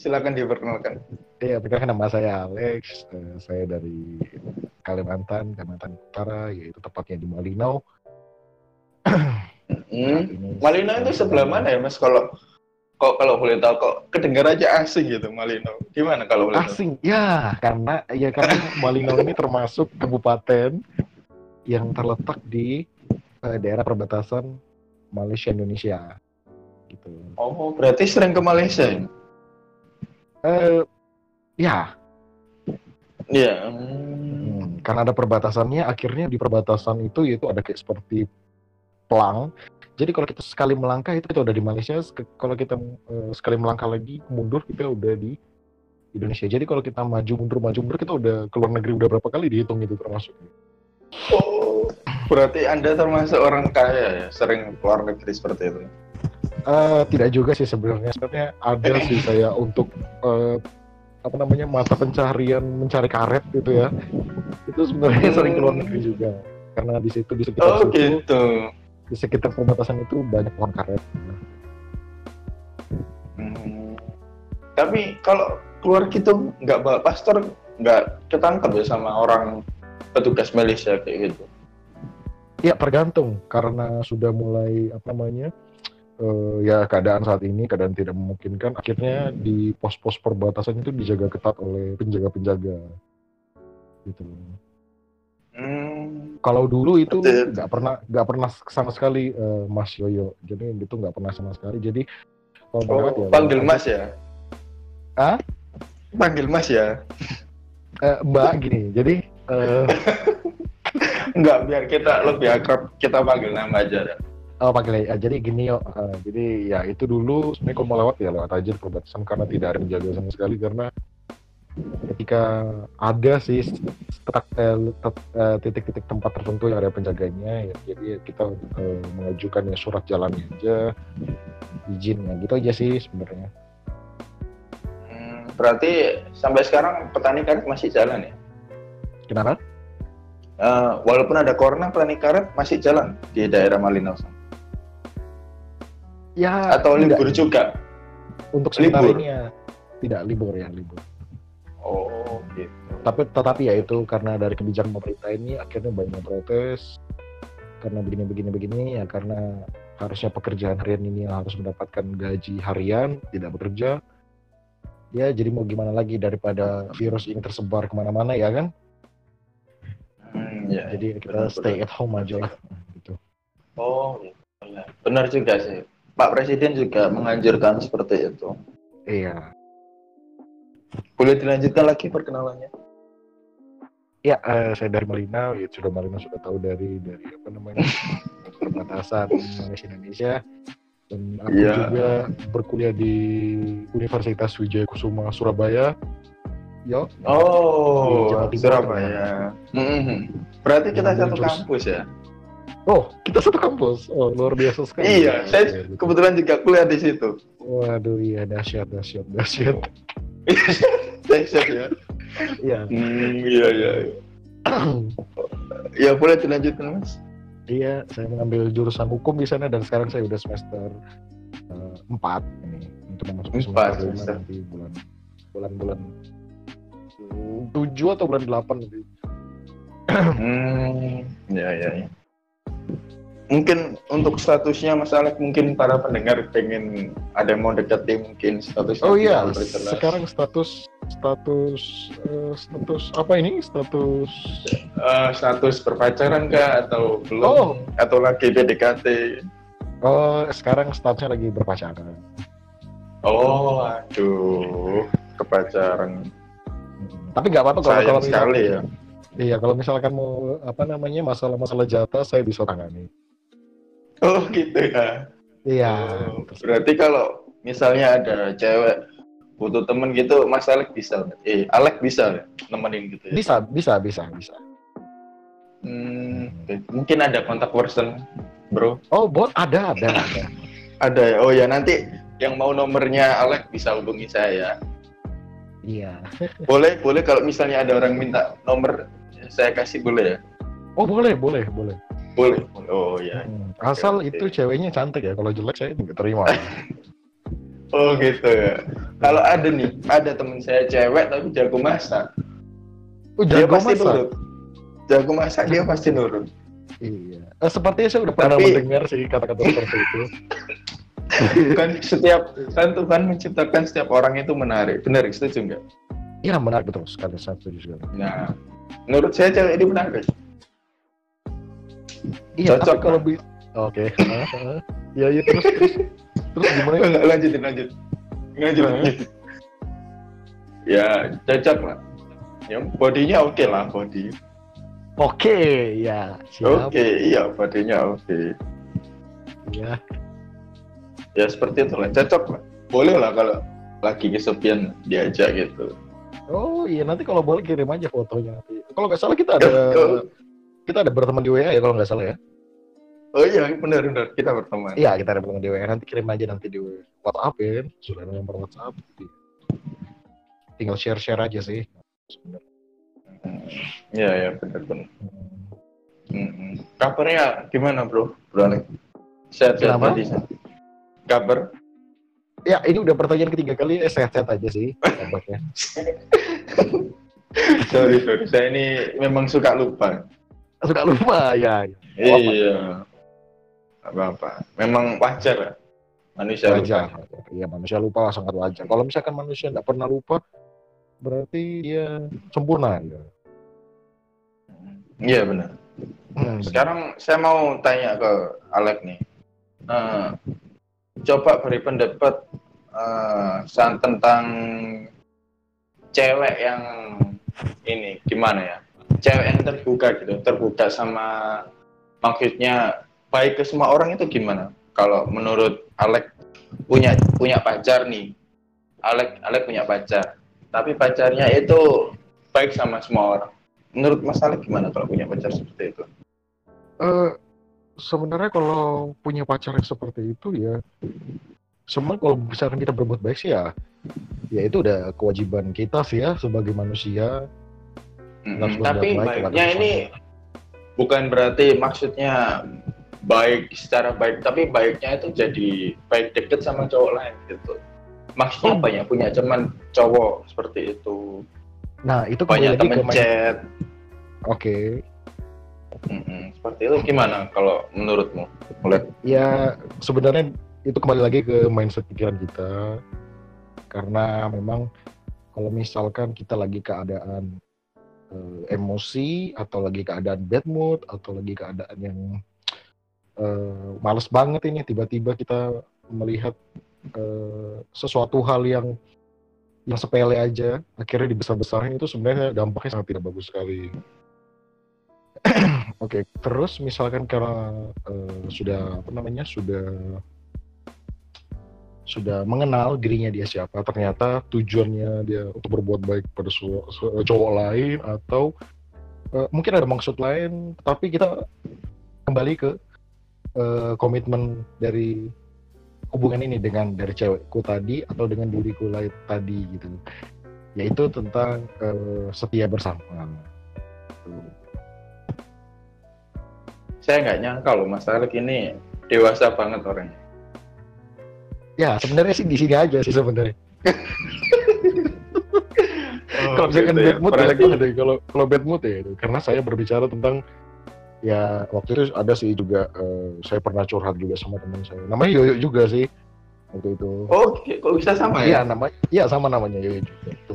silakan diperkenalkan. Iya, perkenalkan nama saya Alex. Eh, saya dari Kalimantan, Kalimantan Utara, yaitu tepatnya di Malinau. Hmm. Malinau itu sebelah mana ya, Mas? Kalau kok kalau boleh tahu kok kedengar aja asing gitu Malinau. Gimana kalau boleh tahu? Asing, ya karena ya karena Malinau ini termasuk kabupaten yang terletak di eh, daerah perbatasan Malaysia Indonesia. Gitu. Oh, berarti sering ke Malaysia ya? Eh, ya, Iya. Hmm, karena ada perbatasannya, akhirnya di perbatasan itu yaitu ada kayak seperti pelang. Jadi kalau kita sekali melangkah itu kita udah di Malaysia, kalau kita eh, sekali melangkah lagi mundur kita udah di Indonesia. Jadi kalau kita maju mundur maju mundur kita udah ke luar negeri udah berapa kali dihitung itu termasuk. Oh, berarti Anda termasuk orang kaya ya, sering keluar negeri seperti itu. Eh, tidak juga sih sebenarnya. Sebenarnya ada sih saya untuk eh, apa namanya mata pencarian mencari karet gitu ya. Itu sebenarnya sering keluar negeri juga. Karena di situ di sekitar Oh, situ gitu. di sekitar perbatasan itu banyak pohon karet. Hmm. Tapi kalau keluar gitu nggak bawa pastor nggak ketangkep ya sama orang petugas Malaysia kayak gitu. Ya tergantung karena sudah mulai apa namanya eh, ya keadaan saat ini keadaan tidak memungkinkan akhirnya di pos-pos perbatasan itu dijaga ketat oleh penjaga-penjaga gitu. Hmm. Kalau dulu itu nggak pernah nggak pernah sama sekali eh, Mas Yoyo jadi itu nggak pernah sama sekali jadi kalau Oh, ya panggil Mas ya? Hah? Panggil Mas ya? Eh, Mbak gini jadi eh, Enggak, biar kita lebih akrab, kita panggil nama aja. Oh panggil ya. Jadi gini yo, eh, jadi ya itu dulu sebenarnya kalau mau lewat ya lewat aja perbatasan karena tidak ada yang menjaga sama sekali karena ketika ada sih eh, eh, titik-titik tempat tertentu yang ada penjaganya ya jadi kita eh, mengajukan ya surat jalannya aja izin ya gitu aja sih sebenarnya. Hmm, berarti sampai sekarang petani karet masih jalan ya? Kenapa? Eh, walaupun ada corona, petani karet masih jalan di daerah Malinau. Ya Atau tidak. libur juga? untuk sementara libur? ini ya tidak libur ya libur. Oh, gitu. tapi tetapi ya itu karena dari kebijakan pemerintah ini akhirnya banyak protes karena begini begini begini ya karena harusnya pekerjaan harian ini harus mendapatkan gaji harian tidak bekerja ya jadi mau gimana lagi daripada virus ini tersebar ke mana-mana ya kan Hmm, ya. jadi kita benar, stay benar. at home aja lah gitu Oh. Ya, Benar juga sih. Pak Presiden juga menganjurkan seperti itu. iya Boleh dilanjutkan lagi perkenalannya? ya eh, saya dari Malinau ya sudah Malinau sudah tahu dari dari apa namanya perbatasan Malaysia Indonesia dan aku Iya. juga berkuliah di Universitas Wijaya Kusuma Surabaya yo Oh. Surabaya. Hmm. Berarti kita satu jurusan. kampus ya? Oh kita satu kampus oh luar biasa sekali Iya, saya gitu. kebetulan juga kuliah di situ. waduh iya dahsyat dahsyat dahsyat Dahsyat ya. iya Hmm, iya, iya. iya. Ya, boleh dilanjutkan, Mas. iya saya mengambil jurusan hukum di sana dan sekarang saya udah semester eh, empat ini untuk masuk Empat semester. nanti bulan bulan bulan tujuh atau bulan delapan nanti Hmm, ya, ya, ya. Mungkin untuk statusnya Mas Alek, mungkin para pendengar pengen ada yang mau deketi mungkin statusnya. Oh iya, sekarang status status eh, status apa ini? Status Eh, status berpacaran kah atau belum? Oh. Atau lagi PDKT? oh sekarang statusnya lagi berpacaran. Oh, aduh, kepacaran. Tapi nggak apa-apa kalau kalau sekali ya. Iya, kalau misalkan mau apa namanya masalah-masalah jatah saya bisa tangani. Oh, gitu ya. Iya. Oh, berarti kalau misalnya ada cewek butuh temen gitu, Mas Alek bisa? Eh, Alek bisa nemenin gitu ya? Bisa, bisa, bisa, bisa. Hmm, mungkin ada kontak person, bro. Oh, bot ada, ada, ada. Ada ya. Oh ya nanti yang mau nomornya Alek bisa hubungi saya. Iya. Boleh, boleh kalau misalnya ada orang minta nomor saya kasih boleh ya? Oh, boleh, boleh, boleh. Boleh. Oh ya. Hmm, Asal oke. itu ceweknya cantik ya. Kalau jelek saya nggak terima. Oh gitu ya. kalau ada nih ada temen saya cewek tapi jago masak Oh, dia jago pasti masak. nurut jago masak dia pasti nurut Iya. Eh, sepertinya saya udah pernah Tapi- mendengar sih kata-kata seperti itu. kan setiap kan Tuhan menciptakan setiap orang itu menarik benar setuju nggak Iya menarik betul sekali saya setuju sekali. nah menurut saya cewek ini menarik Iya, Cocok, kalau bi Oke. Iya, iya terus terus. Terus gimana? Enggak, lanjutin lanjut lanjut. Lanjut ya cocok lah. Ya bodinya oke lah body Oke, ya siap. oke iya bodinya oke. Iya. ya seperti itu lah cocok lah. Boleh lah kalau lagi kesepian diajak gitu Oh iya nanti kalau boleh kirim aja fotonya nanti. Kalau nggak salah kita ada Oh. kita ada berteman di WA ya kalau nggak salah ya. oh iya benar benar kita berteman Iya kita ada berteman di WA nanti kirim aja nanti di WhatsApp ya. Sudah ada nomor WhatsApp. Tinggal share share aja sih. Hmm. iya iya benar benar Hmm. Hmm. kabarnya gimana bro bro sehat sehat tadi kabar Ya ini udah pertanyaan ketiga kali eh, sehat-sehat aja sih kabarnya. sorry sorry saya ini memang suka lupa Suka lupa ya. ya. Iya apa apa memang wajar manusia Wajar. lupa Iya manusia lupa sangat wajar. Kalau misalkan manusia nggak pernah lupa berarti dia sempurna ya. iya benar Hmm. sekarang saya mau tanya ke Alek nih Eh, coba beri pendapat san- tentang cewek yang ini gimana ya? Cewek yang terbuka gitu terbuka sama maksudnya baik ke semua orang itu gimana? Kalau menurut Alek punya punya pacar nih. Alek Alek punya pacar tapi pacarnya itu baik sama semua orang. Menurut Mas Alek gimana kalau punya pacar seperti itu? Eh, sebenarnya kalau punya pacar yang seperti itu ya semua kalau misalkan kita berbuat baik sih ya ya itu udah kewajiban kita sih ya sebagai manusia. Mm, Harus tapi baik baiknya ini bukan berarti maksudnya baik secara baik, tapi baiknya itu jadi baik deket sama cowok lain gitu. Maksudnya Oh. banyak punya teman cowok seperti itu, nah itu banyak lagi ke chat, oke Mm-mm. seperti itu gimana kalau menurutmu? Mulai ya sebenarnya itu kembali lagi ke mindset pikiran kita karena memang kalau misalkan kita lagi keadaan eh, emosi atau lagi keadaan bad mood atau lagi keadaan yang eh, males banget ini tiba-tiba kita melihat eh, sesuatu hal yang yang sepele aja akhirnya dibesar-besarin itu sebenarnya dampaknya sangat tidak bagus sekali. Oke, terus misalkan karena eh, sudah apa namanya sudah sudah mengenal dirinya dia siapa, ternyata tujuannya dia untuk berbuat baik pada cowok lain atau eh, mungkin ada maksud lain, tapi kita kembali ke eh, komitmen dari hubungan ini dengan dari cewekku tadi atau dengan diriku lain tadi gitu, yaitu tentang eh, setia bersama. Saya nggak nyangka loh Mas Alek ini dewasa banget orangnya. Ya sebenarnya sih di sini aja sih sebenarnya. kalau misalkan gitu ya. bad mood ya banget. Kalau kalau bad mood ya itu karena saya berbicara tentang ya waktu itu ada sih juga eh, saya pernah curhat juga sama teman saya. Namanya Yoyo juga sih waktu itu. Oh, kok bisa sama Iya ya? nama, iya sama namanya Yoyo juga. Itu.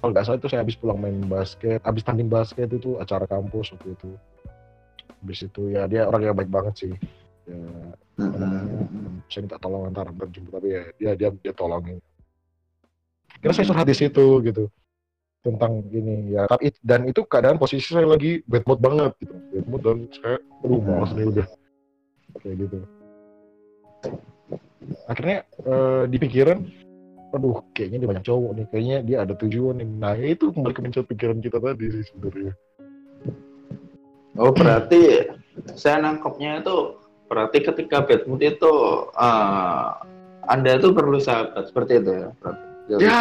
Kalau nggak salah itu saya habis pulang main basket, habis tanding basket itu acara kampus waktu itu. Habis itu ya dia orang yang baik banget sih. Ya, Mm-mm. saya minta tolong antar jemput tapi ya dia dia dia tolongin. Karena saya curhat di situ gitu tentang ini ya. Tapi dan itu keadaan posisi saya lagi bad mood banget gitu. Bad mood dan saya aduh malas nih udah. Kayak gitu. Akhirnya eh, di pikiran aduh kayaknya dia banyak cowok nih kayaknya dia ada tujuan nih. Nah itu kembali ke mindset pikiran kita tadi sih sebenarnya Oh berarti saya nangkepnya itu berarti ketika bad mood itu eh, Anda tuh perlu sahabat seperti itu ya? Berarti. Ya,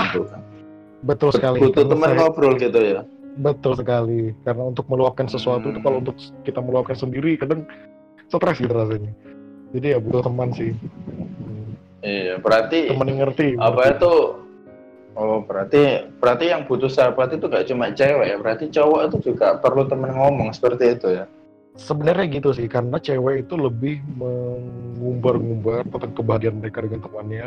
betul sekali Butuh teman saya- ngobrol gitu ya? Betul sekali. Karena untuk meluapkan sesuatu itu Hmm. kalau untuk kita meluapkan sendiri kadang stres gitu rasanya. Jadi ya butuh teman sih. Hmm, Iya, berarti Teman yang ngerti. apa ngerti. itu Oh, berarti berarti yang butuh sahabat itu gak cuma cewek ya, berarti cowok itu juga perlu temen ngomong seperti itu ya. Sebenarnya gitu sih, karena cewek itu lebih mengumbar-ngumbar tentang kebahagiaan mereka dengan temannya.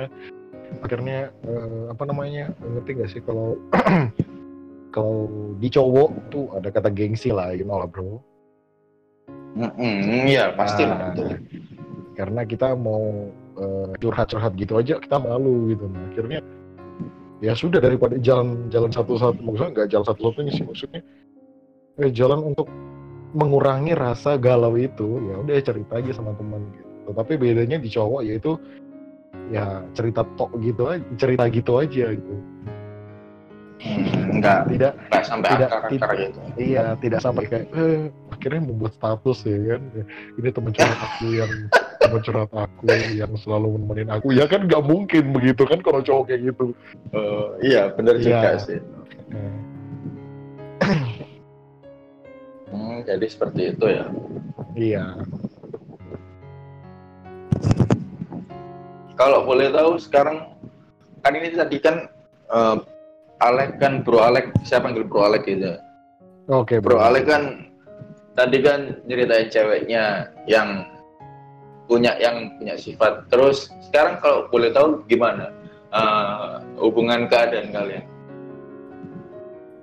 Akhirnya eh, apa namanya? Ngerti gak sih kalau kalau di cowok tuh ada kata gengsi lah, you know lah bro. Mm iya pasti lah. Nah, karena kita mau eh, curhat-curhat gitu aja kita malu gitu. Nah, akhirnya ya sudah daripada jalan jalan satu-satu. Maksudnya nggak jalan satu-satunya sih maksudnya eh, jalan untuk mengurangi rasa galau itu ya udah cerita aja sama teman gitu. Tapi bedanya di cowok yaitu ya cerita tok gitu aja cerita gitu aja gitu. Hmm, enggak tidak enggak sampai tidak- akar-akar gitu. iya tidak sampai kayak eh, akhirnya membuat status ya kan. Ini teman curhat aku yang teman curhat aku yang selalu menemenin aku ya kan nggak mungkin begitu kan kalau cowok kayak gitu Oh, iya benar juga Iya. sih. Nah, Hmm, jadi seperti itu ya. iya Kalau boleh tahu sekarang kan ini tadi kan eh, Alek kan Bro Alek siapa panggil Bro Alek gitu. oke Bro Alek kan tadi kan nyeritain ceweknya yang punya yang punya sifat. Terus sekarang kalau boleh tahu gimana eh, hubungan keadaan kalian?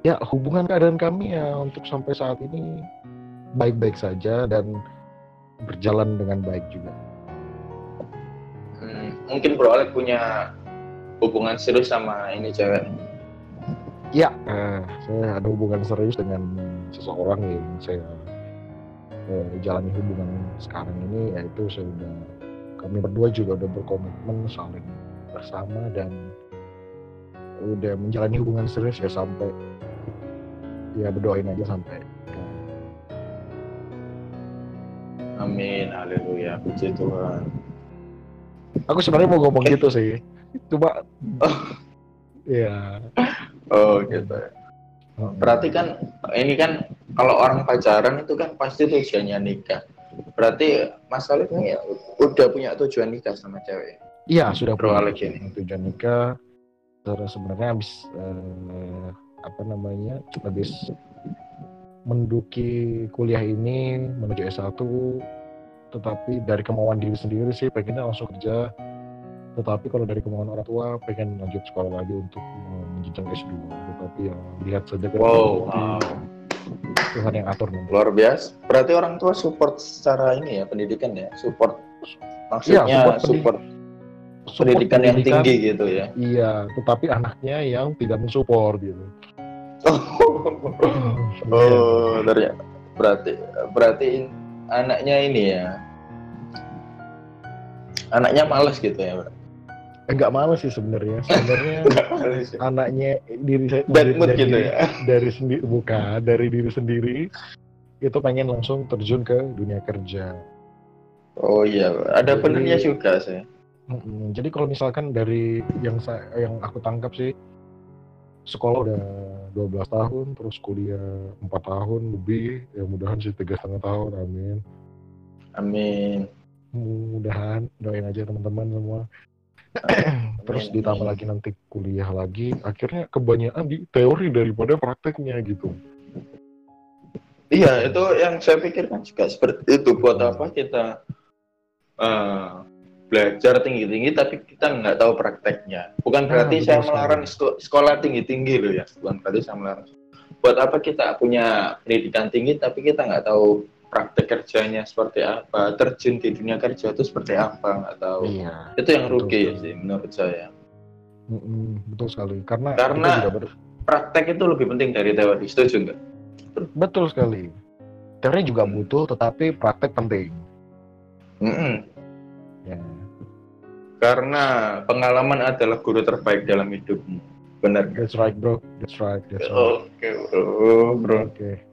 Ya, hubungan keadaan kami ya untuk sampai saat ini baik-baik saja dan berjalan dengan baik juga. Hmm, mungkin Bro Alek punya hubungan serius sama ini cewek. Ya, eh, saya ada hubungan serius dengan seseorang yang saya eh, jalani hubungan sekarang ini, yaitu saya udah kami berdua juga udah berkomitmen saling bersama dan udah menjalani hubungan serius ya sampai ya berdoain aja sampai. Amin, haleluya, puji Tuhan. aku sebenarnya mau ngomong gitu sih cuma ya Oh gitu. Berarti kan ini kan kalau orang pacaran itu kan pasti tujuannya nikah. Berarti Mas Alif ini ya udah punya tujuan nikah sama cewek. Iya sudah Bro punya ini. tujuan nikah. Terus sebenarnya habis eh, apa namanya habis menduki kuliah ini menuju S1 tetapi dari kemauan diri sendiri sih pengennya langsung kerja tetapi kalau dari kemauan orang tua pengen lanjut sekolah lagi untuk menjenjang S2 tetapi ya lihat saja kan Wow, wow. Tuhan yang atur. Luar biasa. Berarti orang tua support secara ini ya pendidikan ya, support. Maksudnya Iya, support support, Support pendidikan yang pendidikan, tinggi gitu ya. Iya, tetapi anaknya yang tidak mensupport gitu. oh, ternyata berarti berarti anaknya ini ya. Anaknya males gitu ya, Enggak males sih sebenarnya. Sebenarnya ya. anaknya diri saya dari- dari gitu ya. Dari sendiri bukan dari diri sendiri itu pengen langsung terjun ke dunia kerja. Oh iya, ada benernya juga sih. Mm-mm. Jadi kalau misalkan dari yang saya yang aku tangkap sih sekolah udah 12 tahun terus kuliah 4 tahun lebih ya mudahan sih tiga setengah tahun amin Amin. mudahan doain aja teman-teman semua terus ditambah lagi nanti kuliah lagi akhirnya kebanyakan di teori daripada prakteknya gitu Iya, itu yang saya pikirkan juga seperti itu. Buat apa kita eh, belajar tinggi-tinggi tapi kita nggak tahu prakteknya. Bukan Nah, berarti betul saya melarang seko- sekolah tinggi-tinggi loh ya. Bukan berarti saya melarang. Buat apa kita punya pendidikan tinggi tapi kita nggak tahu praktek kerjanya seperti apa, terjun di dunia kerja itu seperti apa nggak tahu. iya Itu yang Betul rugi sekali. sih menurut saya. Mm-mm, betul sekali karena Karena- ber- Praktek itu lebih penting dari teori. Setuju nggak? betul sekali teori juga Hmm. butuh tetapi praktek penting Mm-mm. ya Karena pengalaman adalah guru terbaik dalam hidupmu. Benar that's right bro that's right that's right Oke, bro, bro. oke Mm-mm.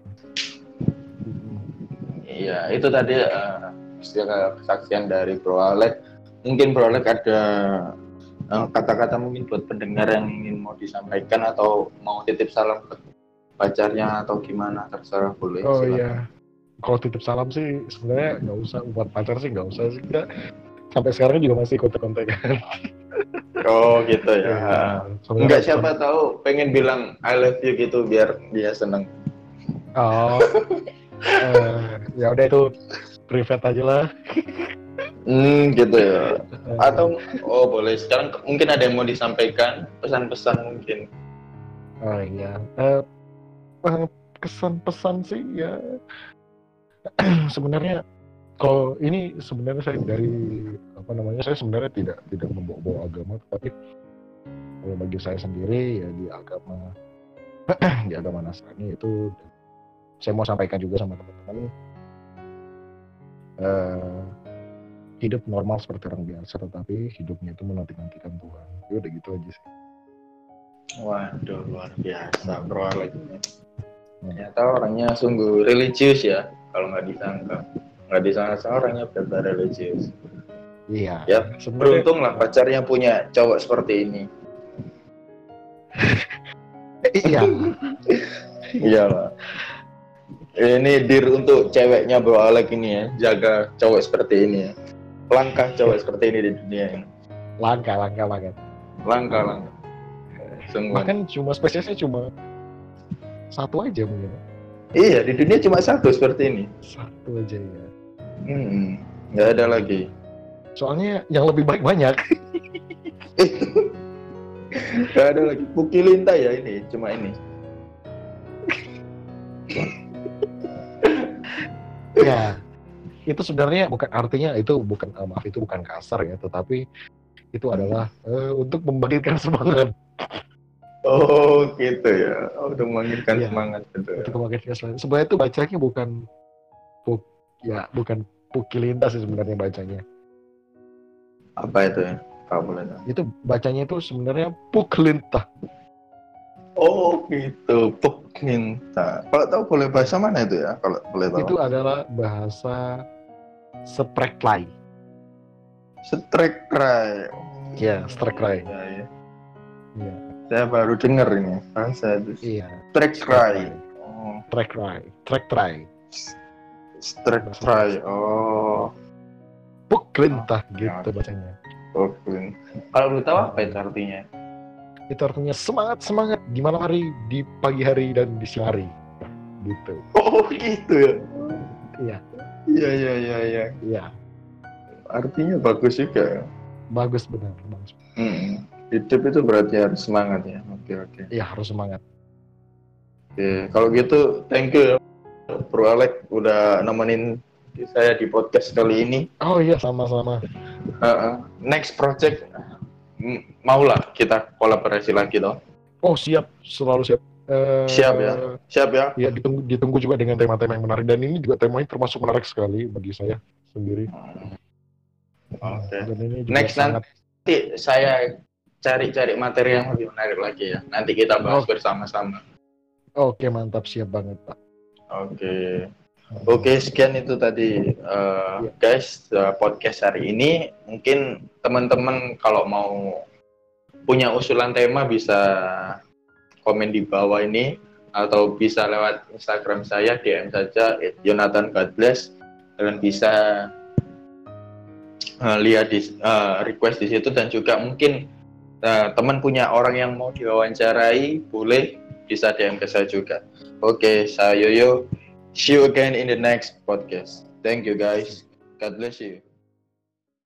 Iya, itu tadi eh, istilah kesaksian dari Bro Alek. Mungkin Bro Alek ada eh, kata-kata mungkin buat pendengar yang ingin mau disampaikan atau mau titip salam ke pacarnya atau gimana terserah boleh. oh silakan. iya kalau titip salam sih sebenarnya nggak usah buat pacar sih nggak usah sih Nggak. sampai sekarang juga masih kontak-kontakan Oh gitu ya. Ya, Enggak siapa tahu pengen bilang I love you gitu biar dia seneng. Oh, eh, ya udah itu private aja lah. Hmm gitu ya. Eh, Atau oh boleh sekarang mungkin ada yang mau disampaikan pesan-pesan mungkin. oh iya, Eh, eh, kesan pesan sih ya sebenarnya kalau ini sebenarnya saya dari apa namanya saya sebenarnya tidak tidak membawa agama tapi kalau bagi saya sendiri ya di agama di agama Nasrani itu saya mau sampaikan juga sama teman-teman eh, hidup normal seperti orang biasa tetapi hidupnya itu menanti-nantikan Tuhan ya udah gitu aja sih Waduh luar biasa bro Alex ini. Ternyata orangnya sungguh religius ya kalau nggak disangka. Nggak disangka orangnya benar religius. iya Ya, sebenarnya Beruntung lah pacarnya punya cowok seperti ini. iya Iya lah. Ini dir untuk ceweknya bro Alex ini ya, jaga cowok seperti ini ya. Langkah cowok seperti ini di dunia ini. langka langka banget Langkah langkah. Sungguh. bahkan cuma spesiesnya cuma satu aja mungkin Iya di dunia cuma satu seperti ini. satu aja ya Hmm, nggak ada lagi. soalnya yang lebih baik banyak Nggak ada lagi. Pukilinta ya ini, cuma ini. Itu sebenarnya bukan artinya itu bukan eh, maaf itu bukan kasar ya tetapi itu adalah eh, untuk membangkitkan semangat Oh gitu ya. Oh, udah menginginkan Iya. semangat gitu. ya. untuk membangkitkan semangat sebenarnya itu bacanya bukan puk ya bukan pukilinta sih sebenarnya bacanya Apa itu ya? Tahu. itu bacanya itu sebenarnya puklinta Oh gitu, puk minta. Kalau tahu boleh bahasa mana itu ya? Kalau boleh tahu. itu adalah bahasa spreklai Strike cry. ya spreklai Ya, ya. Iya. Saya baru dengar ini bahasa itu. iya Strike cry. Oh, Trekrai, trekrai, strike cry. Oh, puklintah Oh, gitu ya. bacanya. puk min- Kalau boleh tahu apa itu artinya? Itu artinya semangat semangat di malam hari, di pagi hari dan di siang hari, gitu. Oh gitu ya. Iya. Iya iya iya iya. Iya, Artinya bagus juga ya. bagus benar, bagus. Hmm. Hidup itu berarti harus semangat ya. Oke oke. Iya harus semangat. Oke, kalau gitu thank you ya Bro Alex udah nemenin saya di podcast kali ini. Oh iya sama-sama. Uh, next project maulah kita kolaborasi lagi toh. Oh siap, selalu siap. Eh, Siap ya. Siap ya? Ya ditunggu, ditunggu juga dengan tema-tema yang menarik dan ini juga temanya termasuk menarik sekali bagi saya sendiri. Oke. Dan ini juga Next sangat Nanti saya cari-cari materi yang lebih menarik lagi ya. Nanti kita bahas Oke. bersama-sama. Oke mantap siap banget Pak. Oke. Oke, sekian itu tadi uh, guys uh, podcast hari ini. Mungkin teman-teman kalau mau punya usulan tema bisa komen di bawah ini atau bisa lewat Instagram saya DM saja Jonathan God bless. Kalian bisa uh, lihat di uh, request di situ dan juga mungkin uh, teman punya orang yang mau diwawancarai boleh bisa DM ke saya juga. Oke, saya Yoyo. See you again in the next podcast. Thank you guys. God bless you.